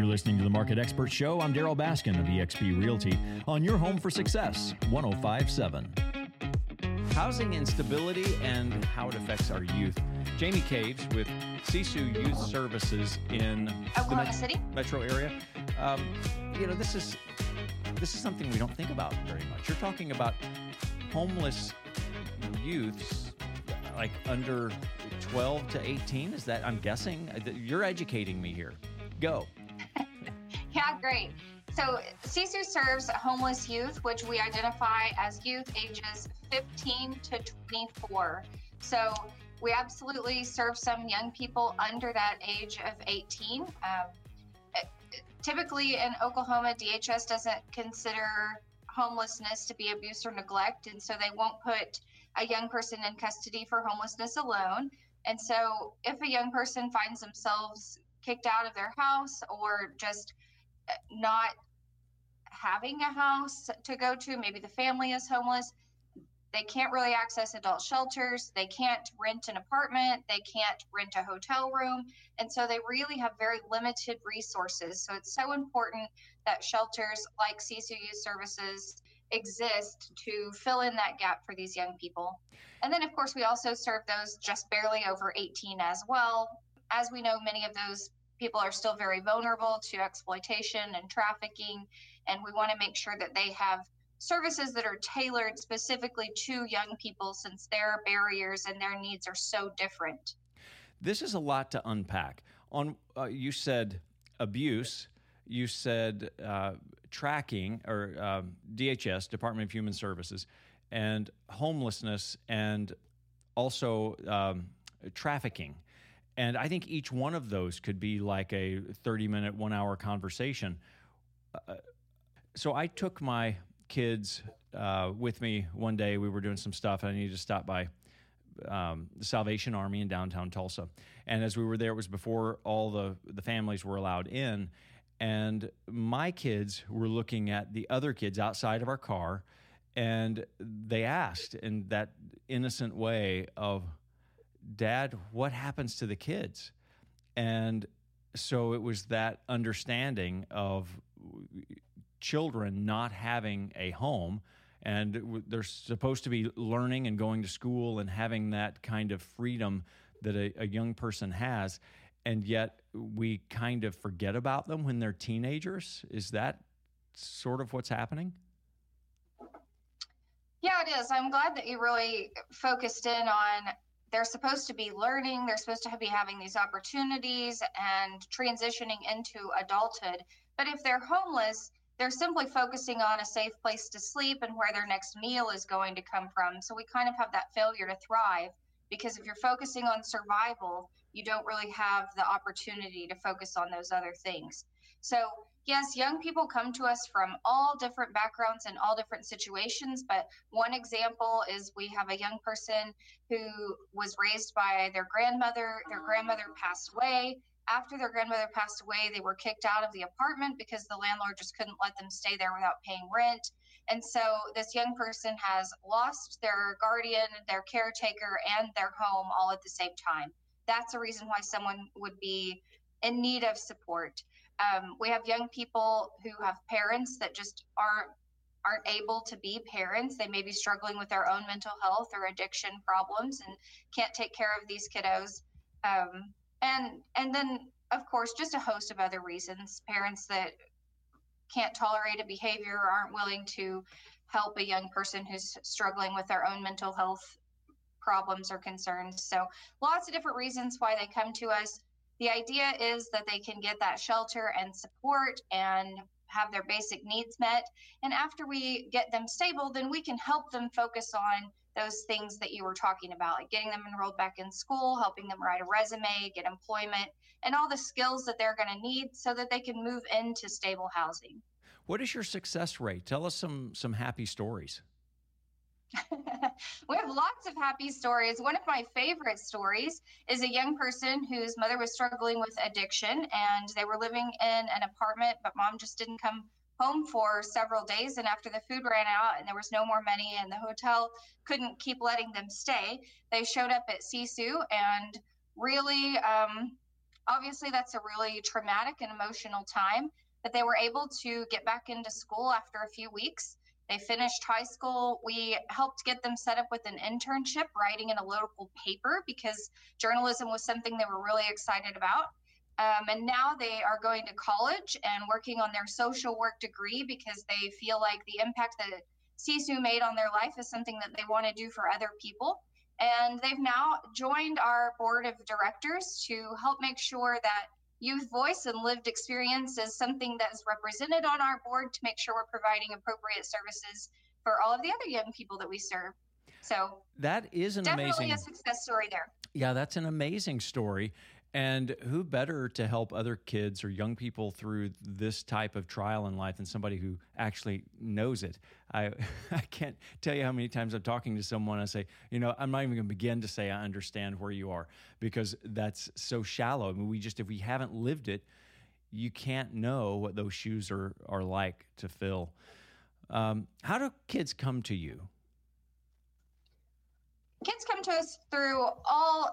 You're listening to the Market Expert Show. I'm Darryl Baskin of eXp Realty on your home for success, 1057. Housing instability and how it affects our youth. Jamie Caves with Sisu Youth Services in Oklahoma the City metro area. Um, you know, this is this is something we don't think about very much. You're talking about homeless youths, like under 12 to 18. Is that I'm guessing? You're educating me here. Go. Yeah, great. So, Sisu serves homeless youth, which we identify as youth ages 15 to 24. So, we absolutely serve some young people under that age of 18. Um, typically in Oklahoma, DHS doesn't consider homelessness to be abuse or neglect, and so they won't put a young person in custody for homelessness alone. And so, if a young person finds themselves kicked out of their house or just not having a house to go to, maybe the family is homeless, they can't really access adult shelters. They can't rent an apartment. They can't rent a hotel room. And so they really have very limited resources. So it's so important that shelters like Youth Services exist to fill in that gap for these young people. And then, of course, we also serve those just barely over 18 as well. As we know, many of those people are still very vulnerable to exploitation and trafficking, and we want to make sure that they have services that are tailored specifically to young people since their barriers and their needs are so different. This is a lot to unpack. On uh, you said abuse, you said uh, tracking or um, DHS, Department of Human Services, and homelessness, and also um, trafficking. And I think each one of those could be like a 30 minute, one hour conversation. Uh, so I took my kids uh, with me one day. We were doing some stuff, and I needed to stop by um, the Salvation Army in downtown Tulsa. And as we were there, it was before all the, the families were allowed in. And my kids were looking at the other kids outside of our car, and they asked in that innocent way of, Dad, what happens to the kids? And so it was that understanding of uh, children not having a home and they're supposed to be learning and going to school and having that kind of freedom that a, a, young person has. And yet we kind of forget about them when they're teenagers. Is that sort of what's happening? Yeah it is. I'm glad that you really focused in on they're supposed to be learning they're supposed to be having these opportunities and transitioning into adulthood but if they're homeless they're simply focusing on a safe place to sleep and where their next meal is going to come from. So we kind of have that failure to thrive because if you're focusing on survival, you don't really have the opportunity to focus on those other things. So, yes, young people come to us from all different backgrounds and all different situations. But one example is we have a young person who was raised by their grandmother. Their grandmother passed away after their grandmother passed away, they were kicked out of the apartment because the landlord just couldn't let them stay there without paying rent. And so this young person has lost their guardian, their caretaker, and their home all at the same time. That's a reason why someone would be in need of support. Um, we have young people who have parents that just aren't aren't able to be parents. They may be struggling with their own mental health or addiction problems and can't take care of these kiddos. Um, and and then of course just a host of other reasons parents that can't tolerate a behavior aren't willing to help a young person who's struggling with their own mental health problems or concerns. So lots of different reasons why they come to us. The idea is that they can get that shelter and support and have their basic needs met. And after we get them stable then we can help them focus on those things that you were talking about, like getting them enrolled back in school, helping them write a resume, get employment, and all the skills that they're going to need so that they can move into stable housing. What is your success rate? Tell us some some happy stories. we have lots of happy stories. One of my favorite stories is a young person whose mother was struggling with addiction and they were living in an apartment, but mom just didn't come home for several days. And after the food ran out and there was no more money and the hotel couldn't keep letting them stay, they showed up at Sisu and really um, obviously that's a really traumatic and emotional time, but they were able to get back into school after a few weeks. They finished high school. We helped get them set up with an internship writing in a local paper because journalism was something they were really excited about. Um, and now they are going to college and working on their social work degree because they feel like the impact that Sisu made on their life is something that they want to do for other people. And they've now joined our board of directors to help make sure that youth voice and lived experience is something that is represented on our board to make sure we're providing appropriate services for all of the other young people that we serve. So that is an definitely amazing a success story there. Yeah, that's an amazing story. And who better to help other kids or young people through this type of trial in life than somebody who actually knows it? I, I can't tell you how many times I'm talking to someone. I say, you know, I'm not even going to begin to say I understand where you are because that's so shallow. I mean, we just, if we haven't lived it, you can't know what those shoes are, are like to fill. Um, how do kids come to you? Kids come to us through all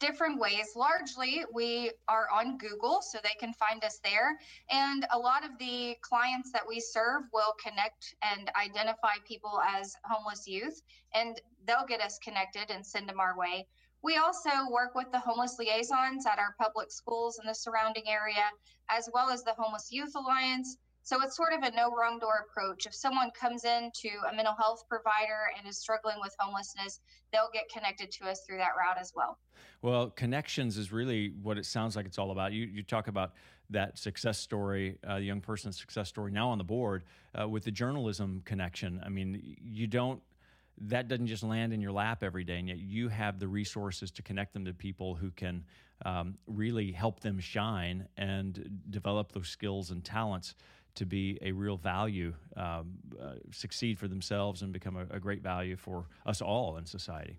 different ways. Largely, we are on Google, so they can find us there. And a lot of the clients that we serve will connect and identify people as homeless youth, and they'll get us connected and send them our way. We also work with the homeless liaisons at our public schools in the surrounding area, as well as the Homeless Youth Alliance. So it's sort of a no wrong door approach. If someone comes in to a mental health provider and is struggling with homelessness, they'll get connected to us through that route as well. Well, connections is really what it sounds like it's all about. You you talk about that success story, uh, the young person's success story now on the board uh, with the journalism connection. I mean, you don't that doesn't just land in your lap every day, and yet you have the resources to connect them to people who can um, really help them shine and develop those skills and talents to be a real value, um, uh, succeed for themselves, and become a, a great value for us all in society.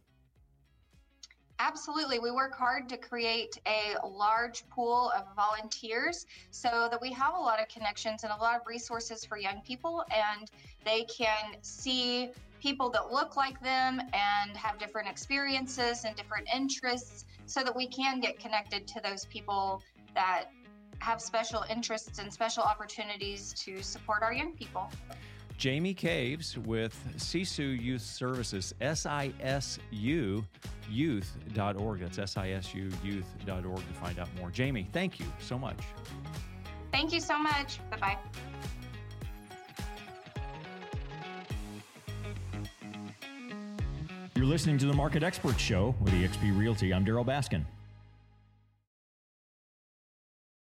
Absolutely. We work hard to create a large pool of volunteers so that we have a lot of connections and a lot of resources for young people, and they can see people that look like them and have different experiences and different interests so that we can get connected to those people that have special interests and special opportunities to support our young people. Jamie Caves with SISU Youth Services, S-I-S-U youth.org. That's S-I-S-U youth.org to find out more. Jamie, thank you so much. Thank you so much. Bye-bye. You're listening to the Market Expert Show with eXp Realty. I'm Darryl Baskin.